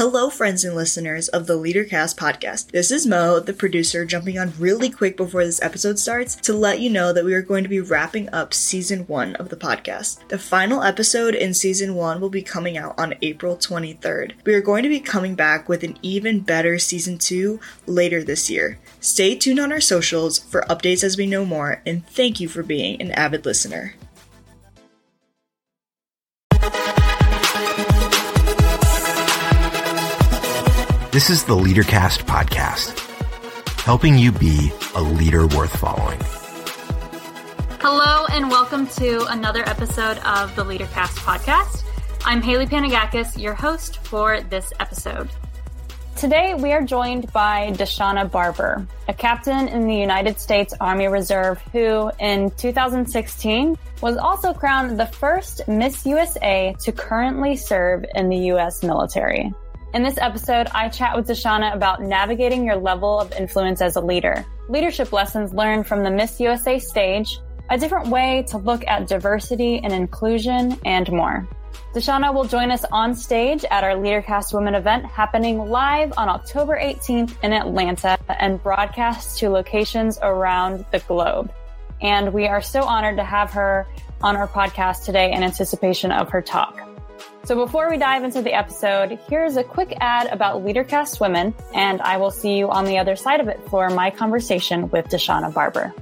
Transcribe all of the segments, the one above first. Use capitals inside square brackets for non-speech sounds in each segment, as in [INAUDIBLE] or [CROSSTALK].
Hello, friends and listeners of the LeaderCast podcast. This is Mo, the producer, jumping on really quick before this episode starts to let you know that we are going to be wrapping up season one of the podcast. The final episode in season one will be coming out on April 23rd. We are going to be coming back with an even better season two later this year. Stay tuned on our socials for updates as we know more, and thank you for being an avid listener. This is the LeaderCast podcast, helping you be a leader worth following. Hello, and welcome to another episode of the LeaderCast podcast. I'm Haley Panagakis, your host for this episode. Today, we are joined by Deshauna Barber, a captain in the United States Army Reserve who, in 2016, was also crowned the first Miss USA to currently serve in the U.S. military. In this episode, I chat with Deshauna about navigating your level of influence as a leader, leadership lessons learned from the Miss USA stage, a different way to look at diversity and inclusion, and more. Deshauna will join us on stage at our LeaderCast Women event happening live on October 18th in Atlanta and broadcast to locations around the globe. And we are so honored to have her on our podcast today in anticipation of her talk. So before we dive into the episode, here's a quick ad about LeaderCast Women, and I will see you on the other side of it for my conversation with Deshauna Barber.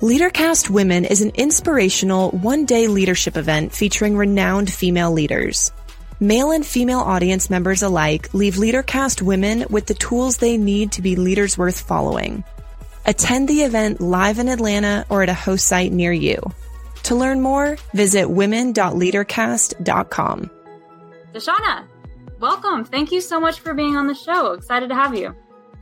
LeaderCast Women is an inspirational one-day leadership event featuring renowned female leaders. Male and female audience members alike leave LeaderCast Women with the tools they need to be leaders worth following. Attend the event live in Atlanta or at a host site near you. To learn more, visit women.leadercast.com. Deshauna, welcome. Thank you so much for being on the show. Excited to have you.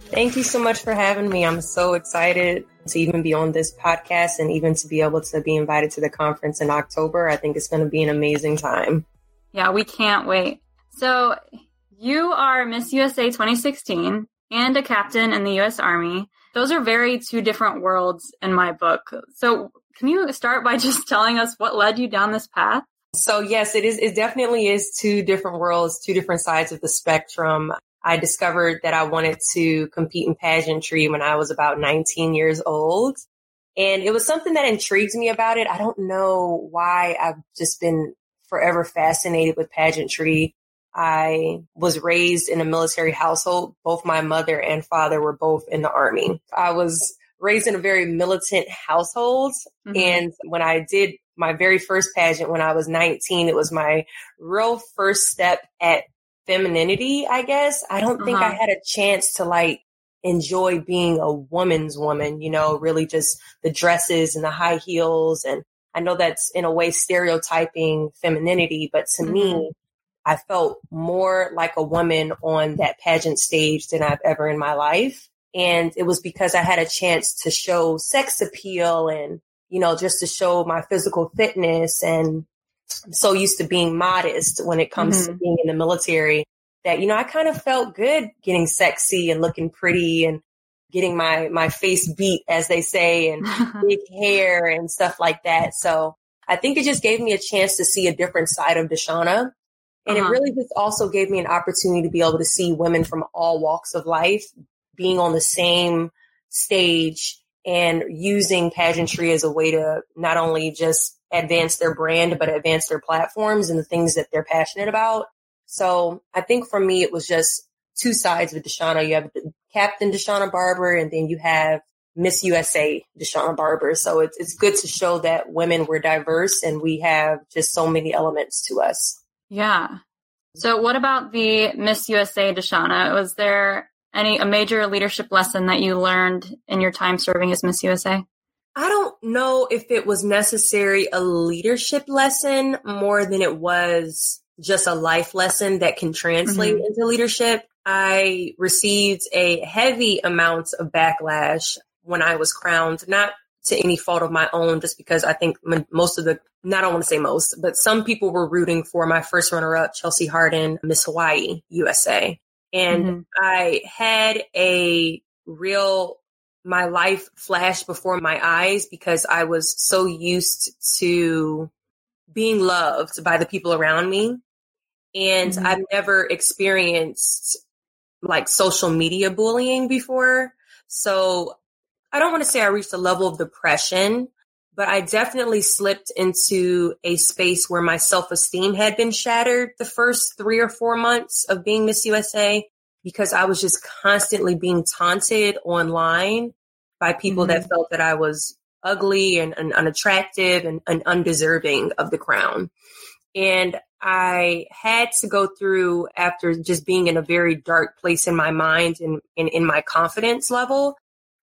Thank you so much for having me. I'm so excited to even be on this podcast and even to be able to be invited to the conference in October. I think it's going to be an amazing time. Yeah, we can't wait. So, you are Miss USA 2016 and a captain in the US Army. Those are very two different worlds in my book. So, can you start by just [LAUGHS] telling us what led you down this path? So yes, it is. It definitely is two different worlds, two different sides of the spectrum. I discovered that I wanted to compete in pageantry when I was about 19 years old. And it was something that intrigued me about it. I don't know why I've just been forever fascinated with pageantry. I was raised in a military household. Both my mother and father were both in the army. I was raised in a very militant household. Mm-hmm. And when I did my very first pageant when I was 19, it was my real first step at femininity, I guess. I don't uh-huh. think I uh-huh. had a chance to like enjoy being a woman's woman, you know, really just the dresses and the high heels. And I know that's in a way stereotyping femininity, but to mm-hmm. me, I felt more like a woman on that pageant stage than I've ever in my life. And it was because I had a chance to show sex appeal and, you know, just to show my physical fitness. And I'm so used to being modest when it comes mm-hmm. to being in the military that, you know, I kind of felt good getting sexy and looking pretty and getting my, my face beat, as they say, and [LAUGHS] big hair and stuff like that. So I think it just gave me a chance to see a different side of Deshauna. And uh-huh. it really just also gave me an opportunity to be able to see women from all walks of life being on the same stage and using pageantry as a way to not only just advance their brand, but advance their platforms and the things that they're passionate about. So I think for me, it was just two sides with Deshauna. You have Captain Deshauna Barber and then you have Miss USA Deshauna Barber. So it's, it's good to show that women were diverse and we have just so many elements to us. Yeah. So what about the Miss USA Deshauna? Was there any a major leadership lesson that you learned in your time serving as Miss USA? I don't know if it was necessary a leadership lesson more than it was just a life lesson that can translate mm-hmm. into leadership. I received a heavy amount of backlash when I was crowned, not to any fault of my own, just because I think most of the, not I don't want to say most, but some people were rooting for my first runner up, Chelsea Hardin, Miss Hawaii, USA. And mm-hmm. I had a real, my life flashed before my eyes because I was so used to being loved by the people around me. And mm-hmm. I've never experienced like social media bullying before. So I don't want to say I reached a level of depression, but I definitely slipped into a space where my self esteem had been shattered the first three or four months of being Miss USA because I was just constantly being taunted online by people mm-hmm. that felt that I was ugly and, and unattractive and, and undeserving of the crown. And I had to go through after just being in a very dark place in my mind and, in my confidence level.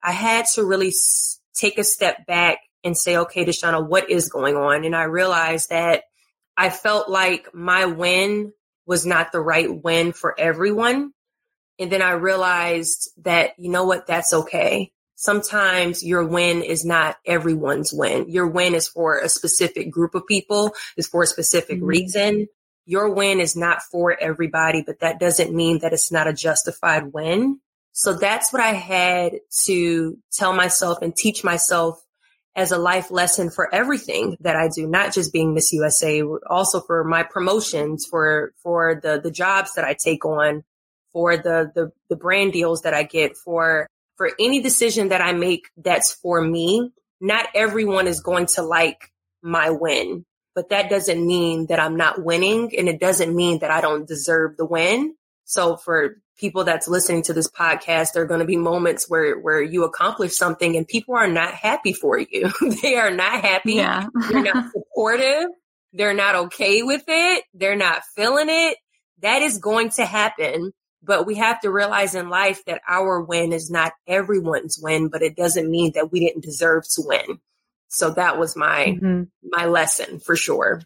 I had to really s- take a step back and say, okay, Deshauna, what is going on? And I realized that I felt like my win was not the right win for everyone. And then I realized that, you know what, that's okay. Sometimes your win is not everyone's win. Your win is for a specific group of people, is for a specific mm-hmm. reason. Your win is not for everybody, but that doesn't mean that it's not a justified win. So that's what I had to tell myself and teach myself as a life lesson for everything that I do, not just being Miss USA, also for my promotions, for, for the, the jobs that I take on, for the, the, the brand deals that I get, for, for any decision that I make that's for me. Not everyone is going to like my win, but that doesn't mean that I'm not winning and it doesn't mean that I don't deserve the win. So for people that's listening to this podcast, there are going to be moments where, where you accomplish something and people are not happy for you. [LAUGHS] they are not happy. Yeah. They're not [LAUGHS] supportive. They're not okay with it. They're not feeling it. That is going to happen. But we have to realize in life that our win is not everyone's win, but it doesn't mean that we didn't deserve to win. So that was my, mm-hmm. my lesson for sure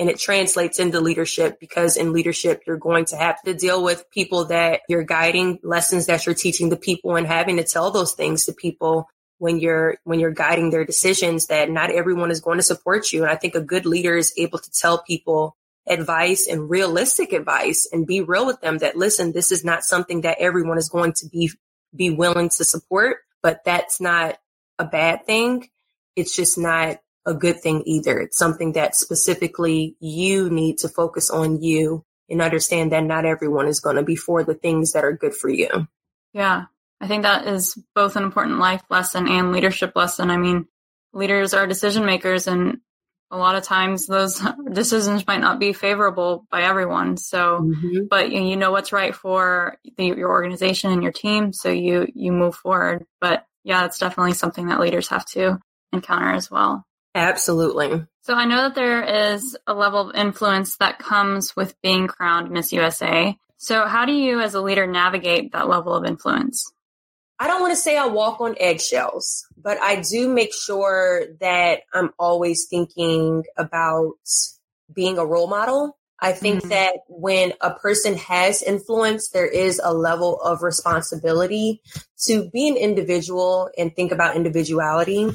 and it translates into leadership because in leadership, you're going to have to deal with people that you're guiding, lessons that you're teaching the people and having to tell those things to people when you're, when you're guiding their decisions that not everyone is going to support you. And I think a good leader is able to tell people advice and realistic advice and be real with them that listen, this is not something that everyone is going to be, be willing to support, but that's not a bad thing. It's just not a good thing either. It's something that specifically you need to focus on you and understand that not everyone is going to be for the things that are good for you. Yeah. I think that is both an important life lesson and leadership lesson. I mean, leaders are decision makers and a lot of times those [LAUGHS] decisions might not be favorable by everyone. So, mm-hmm. but you know what's right for the, your organization and your team. So you, you move forward. But yeah, it's definitely something that leaders have to encounter as well. Absolutely. So I know that there is a level of influence that comes with being crowned Miss USA. So how do you as a leader navigate that level of influence? I don't want to say I walk on eggshells, but I do make sure that I'm always thinking about being a role model. I think mm-hmm. that when a person has influence, there is a level of responsibility to be an individual and think about individuality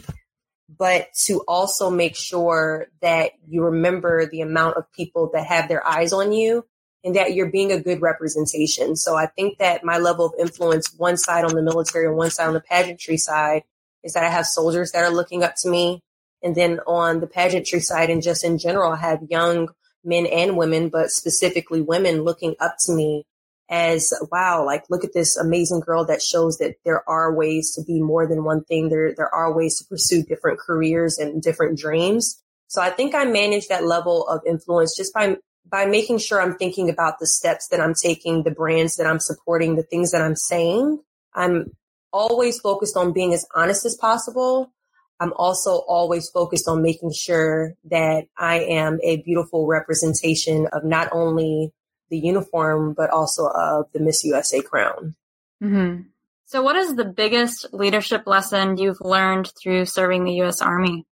but to also make sure that you remember the amount of people that have their eyes on you and that you're being a good representation. So I think that my level of influence, one side on the military and one side on the pageantry side, is that I have soldiers that are looking up to me. And then on the pageantry side and just in general, I have young men and women, but specifically women looking up to me as wow, like look at this amazing girl that shows that there are ways to be more than one thing. There, there are ways to pursue different careers and different dreams. So I think I manage that level of influence just by, by making sure I'm thinking about the steps that I'm taking, the brands that I'm supporting, the things that I'm saying. I'm always focused on being as honest as possible. I'm also always focused on making sure that I am a beautiful representation of not only the uniform, but also of the Miss USA crown. Mm-hmm. So, what is the biggest leadership lesson you've learned through serving the U.S. Army?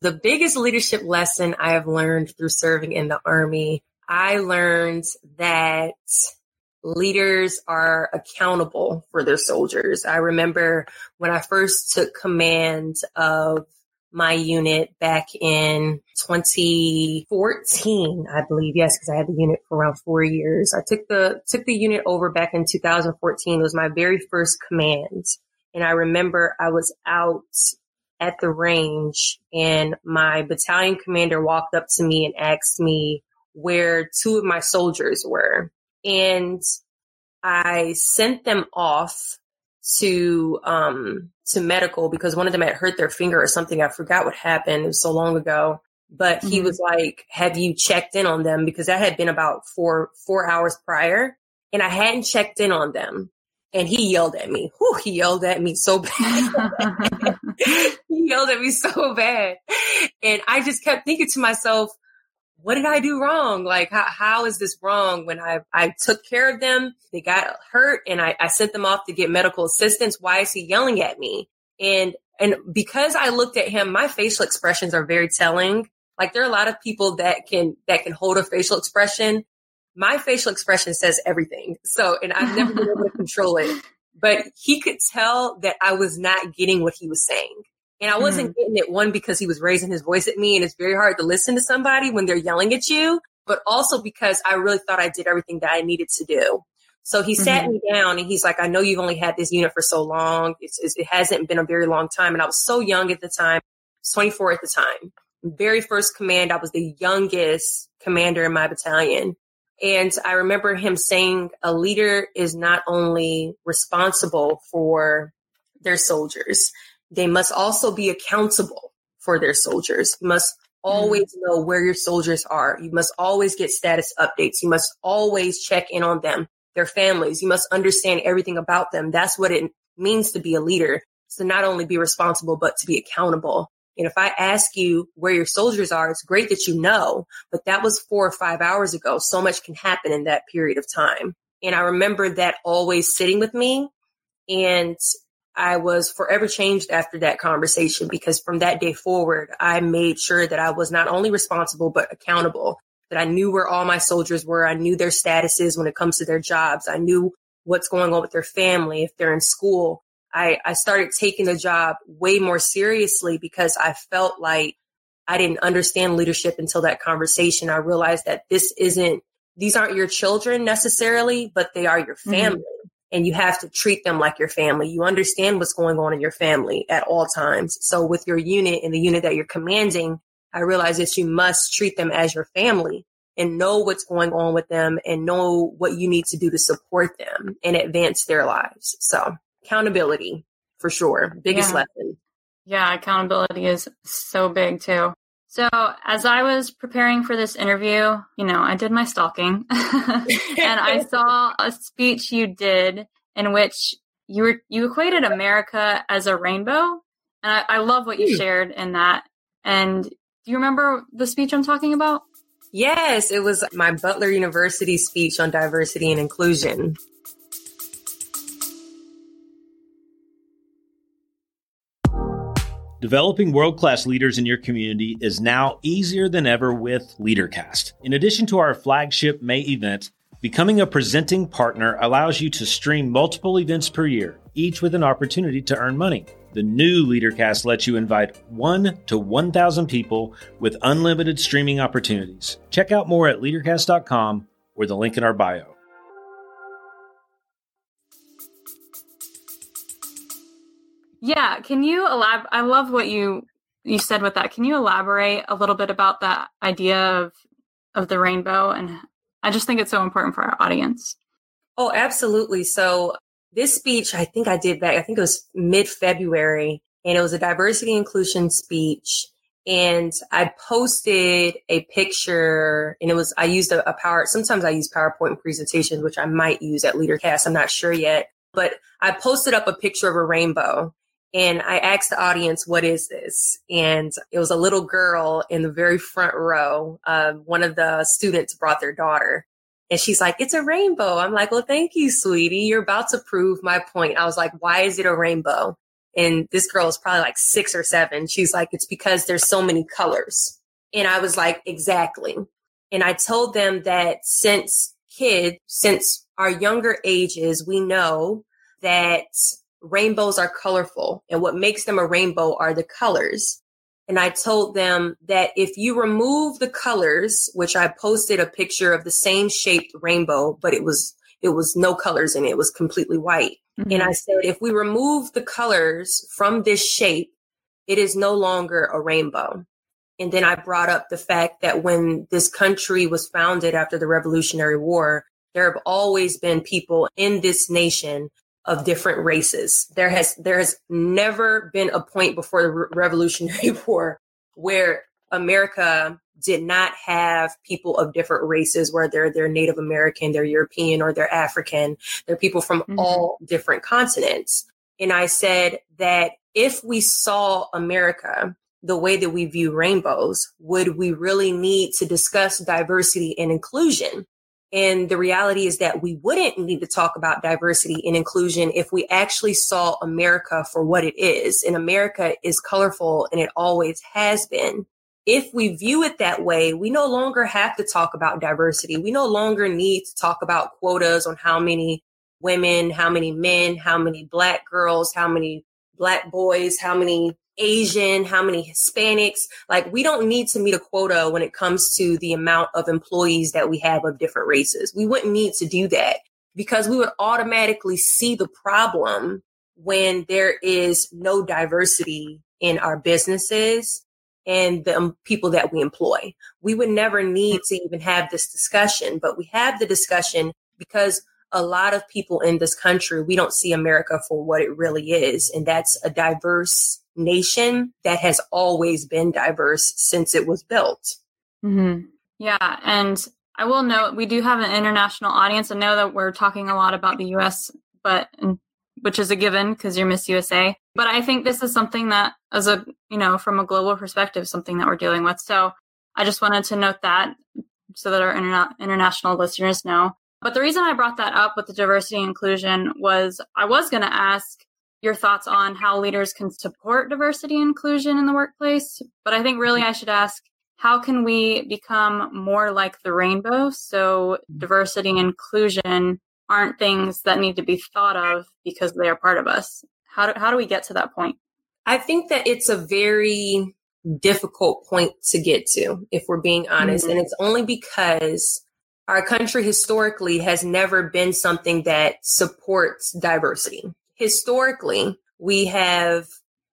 The biggest leadership lesson I have learned through serving in the Army, I learned that leaders are accountable for their soldiers. I remember when I first took command of my unit back in 2014, I believe. Yes, because I had the unit for around four years. I took the took the unit over back in 2014. It was my very first command, and I remember I was out at the range, and my battalion commander walked up to me and asked me where two of my soldiers were. And I sent them off to um to medical because one of them had hurt their finger or something. I forgot what happened. It was so long ago. But mm-hmm. he was like, Have you checked in on them? Because that had been about four four hours prior. And I hadn't checked in on them. And he yelled at me. Whew, he yelled at me so [LAUGHS] bad. [LAUGHS] he yelled at me so bad. And I just kept thinking to myself, what did I do wrong? Like, how, how is this wrong when I, I took care of them? They got hurt and I, I sent them off to get medical assistance. Why is he yelling at me? And, and because I looked at him, my facial expressions are very telling. Like there are a lot of people that can, that can hold a facial expression. My facial expression says everything. So, and I've never been able to [LAUGHS] control it, but he could tell that I was not getting what he was saying. And I wasn't mm-hmm. getting it one because he was raising his voice at me and it's very hard to listen to somebody when they're yelling at you, but also because I really thought I did everything that I needed to do. So he mm-hmm. sat me down and he's like, I know you've only had this unit for so long. It's, it's, it hasn't been a very long time. And I was so young at the time, 24 at the time. Very first command, I was the youngest commander in my battalion. And I remember him saying a leader is not only responsible for their soldiers, they must also be accountable for their soldiers. You must always know where your soldiers are. You must always get status updates. You must always check in on them, their families. You must understand everything about them. That's what it means to be a leader. To not only be responsible, but to be accountable. And if I ask you where your soldiers are, it's great that you know, but that was four or five hours ago. So much can happen in that period of time. And I remember that always sitting with me. And I was forever changed after that conversation because from that day forward, I made sure that I was not only responsible, but accountable, that I knew where all my soldiers were. I knew their statuses when it comes to their jobs. I knew what's going on with their family, if they're in school. I, I started taking the job way more seriously because I felt like I didn't understand leadership until that conversation. I realized that this isn't, these aren't your children necessarily, but they are your mm-hmm. family. Mm-hmm and you have to treat them like your family. You understand what's going on in your family at all times. So with your unit and the unit that you're commanding, I realize that you must treat them as your family and know what's going on with them and know what you need to do to support them and advance their lives. So accountability for sure. Biggest yeah. lesson. Yeah, accountability is so big too. So, as I was preparing for this interview, you know, I did my stalking [LAUGHS] and I [LAUGHS] saw a speech you did in which you were you equated America as a rainbow. And I, I love what you hmm. shared in that. And do you remember the speech I'm talking about? Yes, it was my Butler University speech on diversity and inclusion. Developing world class leaders in your community is now easier than ever with LeaderCast. In addition to our flagship May event, becoming a presenting partner allows you to stream multiple events per year, each with an opportunity to earn money. The new LeaderCast lets you invite 1 to 1,000 people with unlimited streaming opportunities. Check out more at leadercast.com or the link in our bio. Yeah, can you elaborate? I love what you you said with that. Can you elaborate a little bit about that idea of of the rainbow? And I just think it's so important for our audience. Oh, absolutely. So this speech, I think I did back. I think it was mid February, and it was a diversity inclusion speech. And I posted a picture, and it was I used a, a power. Sometimes I use PowerPoint presentations, which I might use at LeaderCast. I'm not sure yet, but I posted up a picture of a rainbow and I asked the audience, what is this? And it was a little girl in the very front row. Uh, one of the students brought their daughter and she's like, it's a rainbow. I'm like, well, thank you, sweetie. You're about to prove my point. I was like, why is it a rainbow? And this girl is probably like six or seven. She's like, it's because there's so many colors. And I was like, exactly. And I told them that since kids, since our younger ages, we know that rainbows are colorful and what makes them a rainbow are the colors. And I told them that if you remove the colors, which I posted a picture of the same shaped rainbow, but it was, it was no colors in it. It was completely white. Mm-hmm. And I said, if we remove the colors from this shape, it is no longer a rainbow. And then I brought up the fact that when this country was founded after the Revolutionary War, there have always been people in this nation of different races. There has there has never been a point before the Re- Revolutionary [LAUGHS] War where America did not have people of different races, whether they're Native American, they're European, or they're African. They're people from mm-hmm. all different continents. And I said that if we saw America the way that we view rainbows, would we really need to discuss diversity and inclusion? And the reality is that we wouldn't need to talk about diversity and inclusion if we actually saw America for what it is. And America is colorful and it always has been. If we view it that way, we no longer have to talk about diversity. We no longer need to talk about quotas on how many women, how many men, how many black girls, how many black boys, how many Asian, how many Hispanics. Like we don't need to meet a quota when it comes to the amount of employees that we have of different races. We wouldn't need to do that because we would automatically see the problem when there is no diversity in our businesses and the um, people that we employ. We would never need to even have this discussion, but we have the discussion because a lot of people in this country, we don't see America for what it really is. And that's a diverse nation that has always been diverse since it was built. Mm-hmm. Yeah. And I will note we do have an international audience. I know that we're talking a lot about the US, but which is a given because you're Miss USA. But I think this is something that, as a, you know, from a global perspective, something that we're dealing with. So I just wanted to note that so that our interna- international listeners know. But the reason I brought that up with the diversity inclusion was I was going to ask your thoughts on how leaders can support diversity and inclusion in the workplace. But I think really I should ask how can we become more like the rainbow so diversity and inclusion aren't things that need to be thought of because they are part of us? How do, how do we get to that point? I think that it's a very difficult point to get to, if we're being honest. Mm-hmm. And it's only because our country historically has never been something that supports diversity historically, we have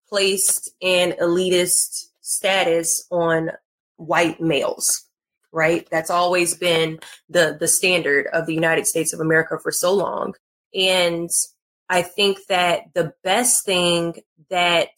placed an elitist status on white males, right? That's always been the, the standard of the United States of America for so long. And I think that the best thing that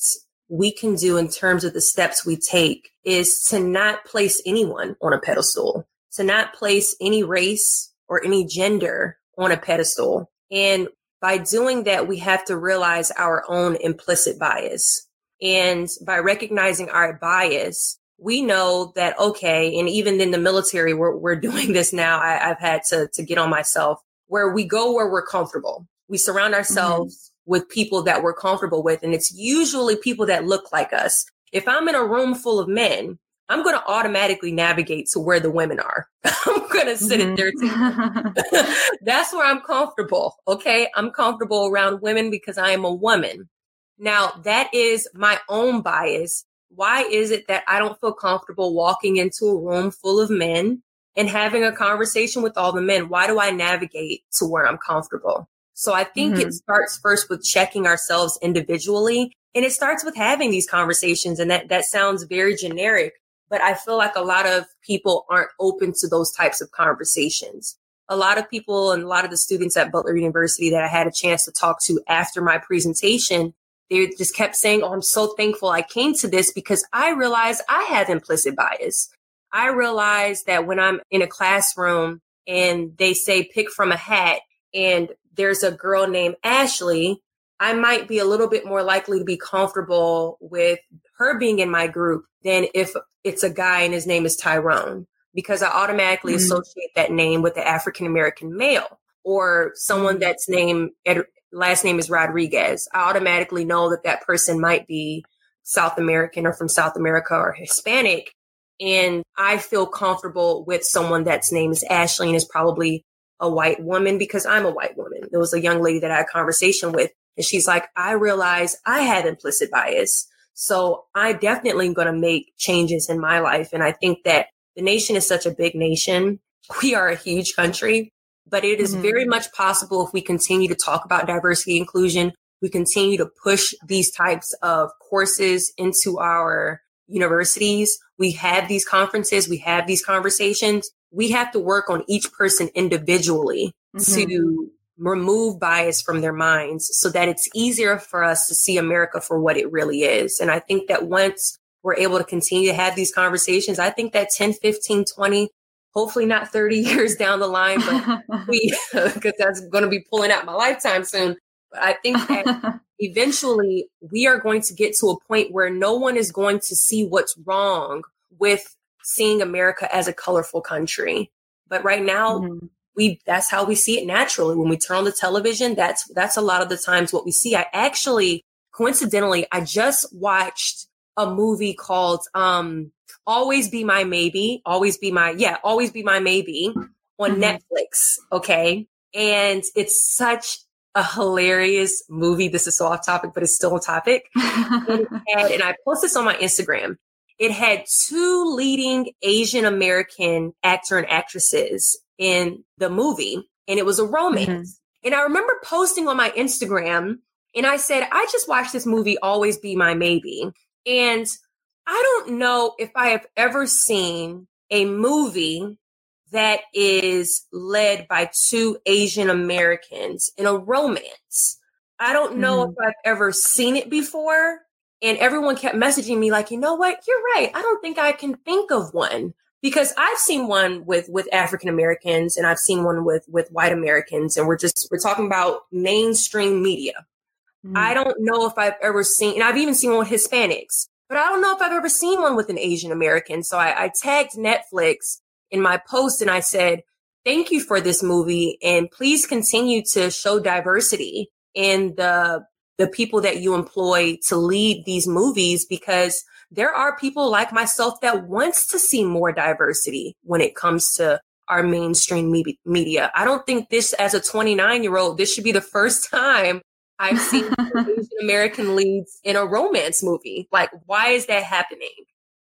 we can do in terms of the steps we take is to not place anyone on a pedestal, to not place any race or any gender on a pedestal. And by doing that, we have to realize our own implicit bias. And by recognizing our bias, we know that, okay, and even in the military, we're, we're [LAUGHS] doing this now. I, have had to, to get on myself where we go where we're comfortable. We surround ourselves mm-hmm. with people that we're comfortable with. And it's usually people that look like us. If I'm in a room full of men, I'm going to automatically navigate to where the women are. [LAUGHS] I'm going to sit mm-hmm. at their table. [LAUGHS] [LAUGHS] That's where I'm comfortable. Okay. I'm comfortable around women because I am a woman. Now that is my own bias. Why is it that I don't feel comfortable walking into a room full of men and having a conversation with all the men? Why do I navigate to where I'm comfortable? So I think mm-hmm. it starts first with checking ourselves individually and it starts with having these conversations. And that, that sounds very generic, but I feel like a lot of people aren't open to those types of conversations. A lot of people and a lot of the students at Butler University that I had a chance to talk to after my presentation, they just kept saying, Oh, I'm so thankful I came to this because I realized I have implicit bias. I realized that when I'm in a classroom and they say pick from a hat and there's a girl named Ashley, I might be a little bit more likely to be comfortable with her being in my group than if it's a guy and his name is Tyrone, because I automatically mm-hmm. associate that name with the African American male or someone mm-hmm. that's name last name is Rodriguez. I automatically know that that person might be South American or from South America or Hispanic. And I feel comfortable with someone that's name is Ashley and is probably a white woman because I'm a white woman. There was a young lady that I had a conversation with and she's like, I realize I have implicit bias. So I definitely going to make changes in my life. And I think that the nation is such a big nation. [LAUGHS] We are a huge country, but it is mm-hmm. very much possible if we continue to talk about diversity inclusion, we continue to push these types of courses into our universities, we have these conferences, we have these conversations. We have to work on each person individually mm-hmm. to remove bias from their minds so that it's easier for us to see America for what it really is. And I think that once we're able to continue to have these conversations, I think that 10, 15, 20, hopefully not 30 [LAUGHS] years down the line, but [LAUGHS] we, [LAUGHS] because that's going to be pulling out my lifetime soon. But I think that eventually we are going to get to a point where no one is going to see what's wrong with seeing America as a colorful country. But right now, mm-hmm. We that's how we see it naturally. When we turn on the television, that's that's a lot of the times what we see. I actually coincidentally, I just watched a movie called um Always Be My Maybe, Always Be My Yeah, Always Be My Maybe on mm-hmm. Netflix, okay? And it's such a hilarious movie. This is so off topic, but it's still on topic. [LAUGHS] and, and I posted this on my Instagram. It had two leading Asian American actor and actresses in the movie, and it was a romance. Mm-hmm. And I remember posting on my Instagram, and I said, I just watched this movie, Always Be My Maybe. And I don't know if I have ever seen a movie that is led by two Asian Americans in a romance. I don't know mm. if I've ever seen it before. And everyone kept messaging me like, you know what? You're right. I don't think I can think of one because I've seen one with, with African Americans and I've seen one with, with white Americans. And we're just, we're talking about mainstream media. Mm. I don't know if I've ever seen, and I've even seen one with Hispanics, but I don't know if I've ever seen one with an Asian American. So I, I tagged Netflix in my post and I said, thank you for this movie and please continue to show diversity in the the people that you employ to lead these movies because there are people like myself that wants to see more diversity when it comes to our mainstream media. I don't think this as a 29 year old, this should be the first time I've seen [LAUGHS] Asian American leads in a romance movie. Like, why is that happening?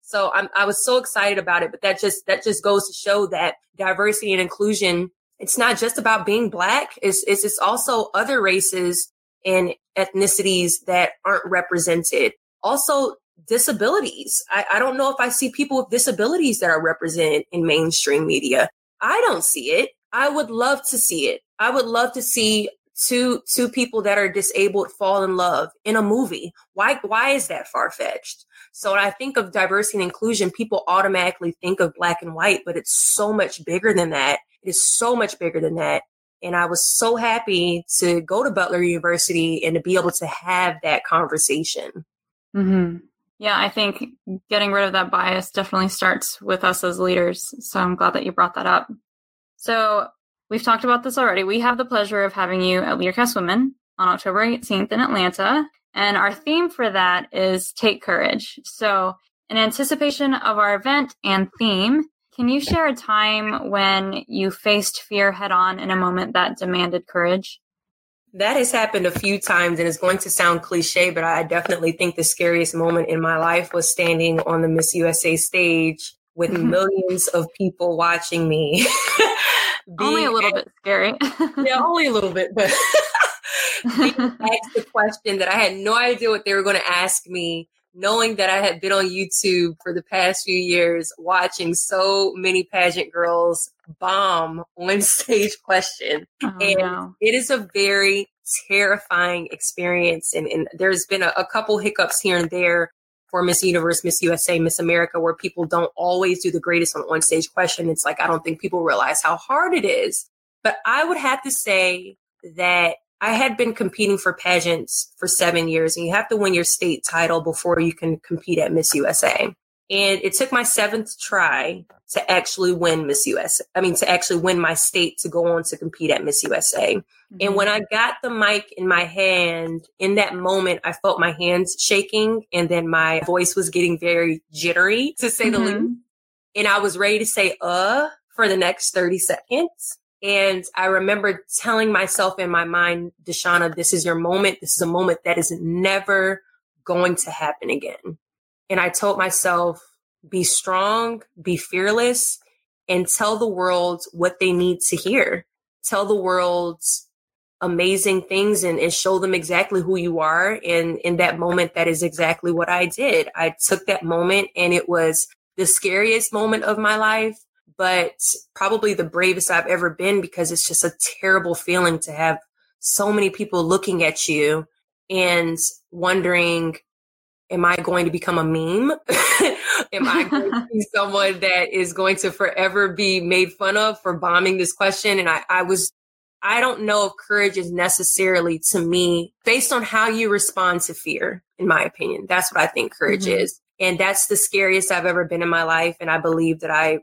So I'm, I was so excited about it, but that just, that just goes to show that diversity and inclusion, it's not just about being black. It's, it's, it's also other races and ethnicities that aren't represented. Also disabilities. I, I don't know if I see people with disabilities that are represented in mainstream media. I don't see it. I would love to see it. I would love to see two two people that are disabled fall in love in a movie. Why why is that far fetched? So when I think of diversity and inclusion, people automatically think of black and white, but it's so much bigger than that. It is so much bigger than that. And I was so happy to go to Butler University and to be able to have that conversation. Mm-hmm. Yeah, I think getting rid of that bias definitely starts with us as leaders. So I'm glad that you brought that up. So we've talked about this already. We have the pleasure of having you at LeaderCast Women on October 18th in Atlanta. And our theme for that is Take Courage. So, in anticipation of our event and theme, can you share a time when you faced fear head on in a moment that demanded courage? That has happened a few times and it's going to sound cliche, but I definitely think the scariest moment in my life was standing on the Miss USA stage with mm-hmm. millions of people watching me. [LAUGHS] only a little bit scary. [LAUGHS] yeah, only a little bit, but [LAUGHS] asked the question that I had no idea what they were going to ask me knowing that I had been on YouTube for the past few years, watching so many pageant girls bomb on [LAUGHS] stage question. Oh, and no. it is a very terrifying experience. And, and there's been a, a couple hiccups here and there for Miss Universe, Miss USA, Miss America, where people don't always do the greatest on on stage question. It's like, I don't think people realize how hard it is. But I would have to say that I had been competing for pageants for seven years, and you have to win your state title before you can compete at Miss USA. And it took my seventh try to actually win Miss USA. I mean, to actually win my state to go on to compete at Miss USA. Mm-hmm. And when I got the mic in my hand, in that moment, I felt my hands shaking and then my voice was getting very jittery, to say mm-hmm. the least. And I was ready to say, uh, for the next 30 seconds. And I remember telling myself in my mind, Deshauna, this is your moment. This is a moment that is never going to happen again. And I told myself, be strong, be fearless, and tell the world what they need to hear. Tell the world amazing things and, and show them exactly who you are. And in that moment, that is exactly what I did. I took that moment and it was the scariest moment of my life, but probably the bravest I've ever been because it's just a terrible feeling to have so many people looking at you and wondering, am I going to become a meme? [LAUGHS] am I going to be [LAUGHS] someone that is going to forever be made fun of for bombing this question? And I, I was I don't know if courage is necessarily to me based on how you respond to fear, in my opinion. That's what I think courage mm-hmm. is. And that's the scariest I've ever been in my life. And I believe that I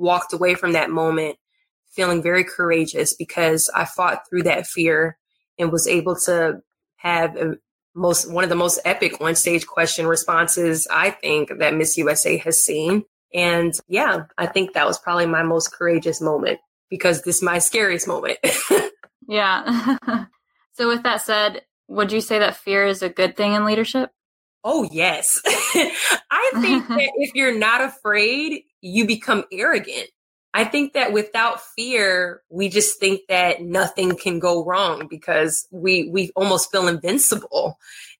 walked away from that moment feeling very courageous because I fought through that fear and was able to have a, most one of the most epic on stage question responses I think that Miss USA has seen. And yeah, I think that was probably my most courageous moment because this is my scariest moment. [LAUGHS] yeah. [LAUGHS] so, with that said, would you say that fear is a good thing in leadership? Oh, yes. [LAUGHS] I think that if you're not afraid, you become arrogant. I think that without fear, we just think that nothing can go wrong because we we almost feel invincible.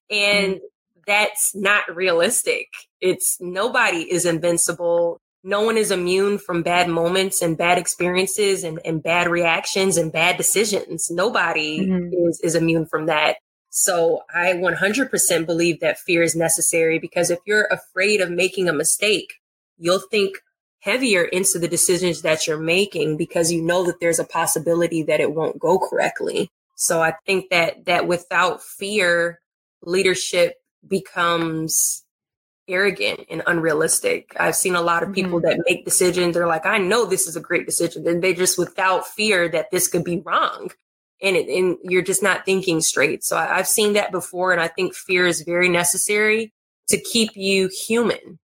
And mm. that's not realistic. It's nobody is invincible no one is immune from bad moments and bad experiences and, and bad reactions and bad decisions. Nobody mm-hmm. is, is immune from that. So I 100% believe that fear is necessary because if you're afraid of making a mistake, you'll think heavier into the decisions that you're making because you know that there's a possibility that it won't go correctly. So I think that that without fear, leadership becomes arrogant and unrealistic. I've seen a lot of people mm-hmm. that make decisions. They're like, I know this is a great decision. And they just without fear that this could be wrong. And, it, and you're just not thinking straight. So I, I've seen that before. And I think fear is very necessary to keep you human.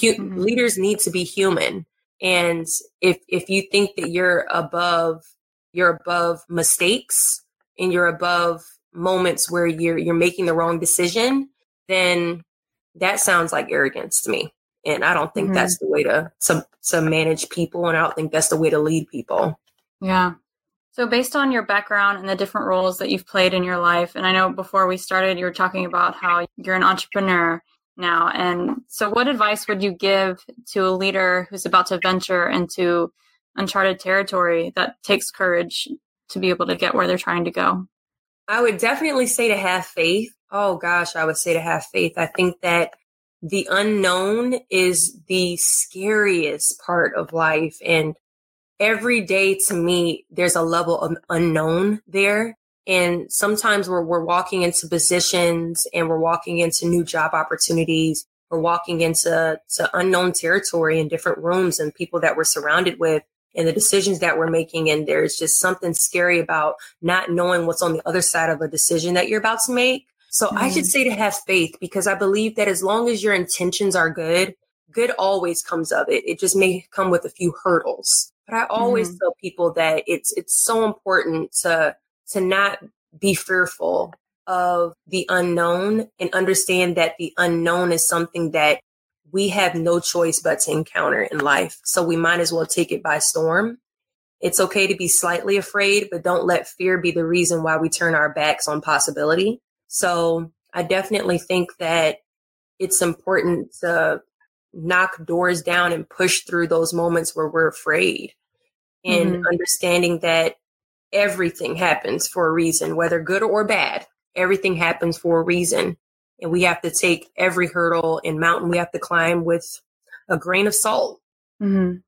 Hu- mm-hmm. Leaders need to be human. And if, if you think that you're above, you're above mistakes and you're above moments where you're, you're making the wrong decision, then that sounds like arrogance to me. And I don't think mm-hmm. that's the way to, to to manage people and I don't think that's the way to lead people. Yeah. So based on your background and the different roles that you've played in your life, and I know before we started you were talking about how you're an entrepreneur now. And so what advice would you give to a leader who's about to venture into uncharted territory that takes courage to be able to get where they're trying to go? I would definitely say to have faith Oh gosh, I would say to have faith. I think that the unknown is the scariest part of life. And every day to me, there's a level of unknown there. And sometimes we're, we're walking into positions and we're walking into new job opportunities. We're walking into to unknown territory in different rooms and people that we're surrounded with and the decisions that we're making. And there's just something scary about not knowing what's on the other side of a decision that you're about to make. So mm-hmm. I should mm-hmm. say to have faith because I believe that as long as your intentions are good, good always comes of it. It just may come with a few hurdles. But I always mm-hmm. tell people that it's it's so important to to not be fearful of the unknown and understand that the unknown is something that we have no choice but to encounter in life. So we might as well take it by storm. It's okay to be slightly afraid, but don't let fear be the reason why we turn our backs on possibility. So I definitely think that it's important to knock doors down and push through those moments where we're afraid and mm-hmm. understanding that everything happens for a reason, whether good or bad. Everything happens for a reason. And we have to take every hurdle and mountain we have to climb with a grain of salt. Mm-hmm.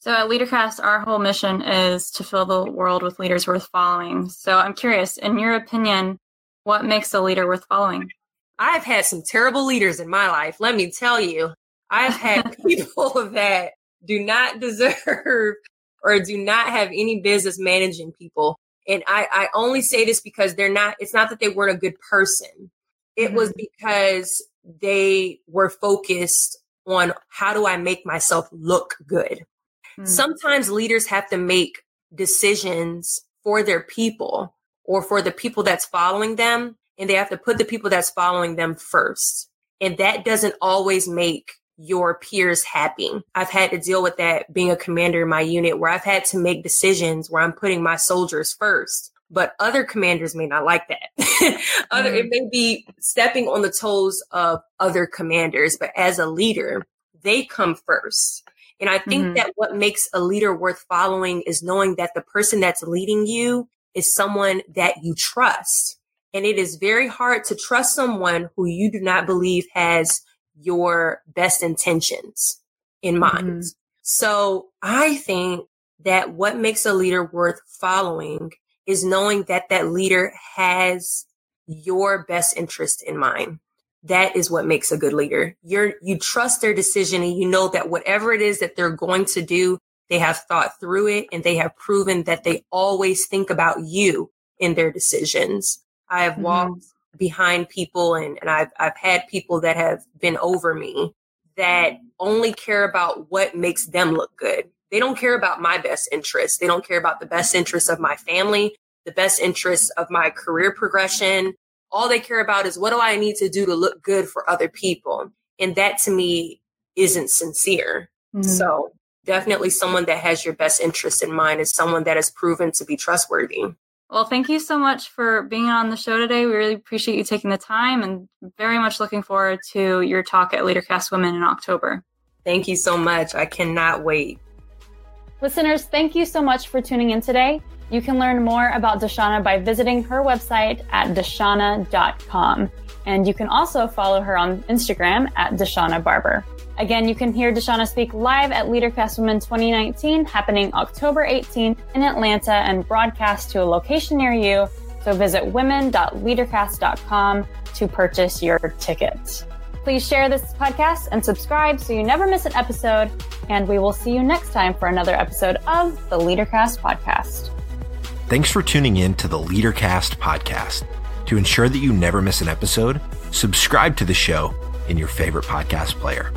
So at LeaderCast, our whole mission is to fill the world with leaders worth following. So I'm curious, in your opinion, what makes a leader worth following? I've had some terrible leaders in my life. Let me tell you, I've had [LAUGHS] people [LAUGHS] that do not deserve or do not have any business managing people. And I, I only say this because they're not, it's not that they weren't a good person. It mm-hmm. was because they were focused on how do I make myself look good. Mm-hmm. Sometimes leaders have to make decisions for their people or for the people that's following them and they have to put the people that's following them first. And that doesn't always make your peers happy. I've had to deal with that being a commander in my unit where I've had to make decisions where I'm putting my soldiers first but other commanders may not like that. [LAUGHS] other, it may be stepping on the toes of other commanders, but as a leader, they come first. And I think mm-hmm. that what makes a leader worth following is knowing that the person that's leading you is someone that you trust. And it is very hard to trust someone who you do not believe has your best intentions in mind. Mm-hmm. So I think that what makes a leader worth following is knowing that that leader has your best interest in mind. That is what makes a good leader. You're, you trust their decision and you know that whatever it is that they're going to do, they have thought through it and they have proven that they always think about you in their decisions. I have mm-hmm. Behind people and, and I've, I've had people that have been over me that only care about what makes them look good. They don't care about my best interests. They don't care about the best interests of my family, the best interests of my career progression. All they care about is what do I need to do to look good for other people? And that to me isn't sincere. Mm-hmm. So definitely someone that has your best interest in mind is someone that has proven to be trustworthy. Well, thank you so much for being on the show today. We really appreciate you taking the time and very much looking forward to your talk at LeaderCast Women in October. Thank you so much. I cannot wait. Listeners, thank you so much for tuning in today. You can learn more about Deshauna by visiting her website at deshauna.com. And you can also follow her on Instagram at Deshauna Barber. Again, you can hear Deshauna speak live at LeaderCast Women 2019 happening October 18th in Atlanta and broadcast to a location near you. So visit women.leadercast.com to purchase your tickets. Please share this podcast and subscribe so you never miss an episode. And we will see you next time for another episode of the LeaderCast podcast. Thanks for tuning in to the LeaderCast podcast. To ensure that you never miss an episode, subscribe to the show in your favorite podcast player.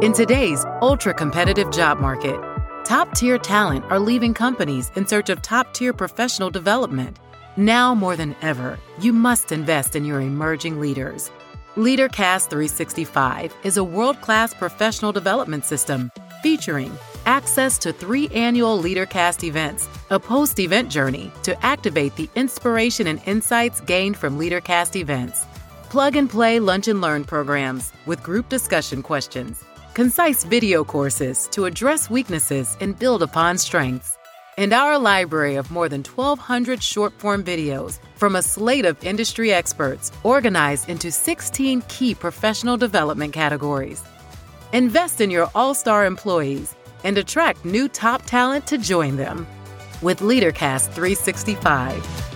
In today's ultra competitive job market, top tier talent are leaving companies in search of top tier professional development. Now more than ever, you must invest in your emerging leaders. LeaderCast 365 is a world class professional development system featuring access to three annual LeaderCast events, a post event journey to activate the inspiration and insights gained from LeaderCast events, plug and play lunch and learn programs with group discussion questions concise video courses to address weaknesses and build upon strengths, and our library of more than 1,200 short form videos from a slate of industry experts organized into 16 key professional development categories. Invest in your all star employees and attract new top talent to join them with LeaderCast 365.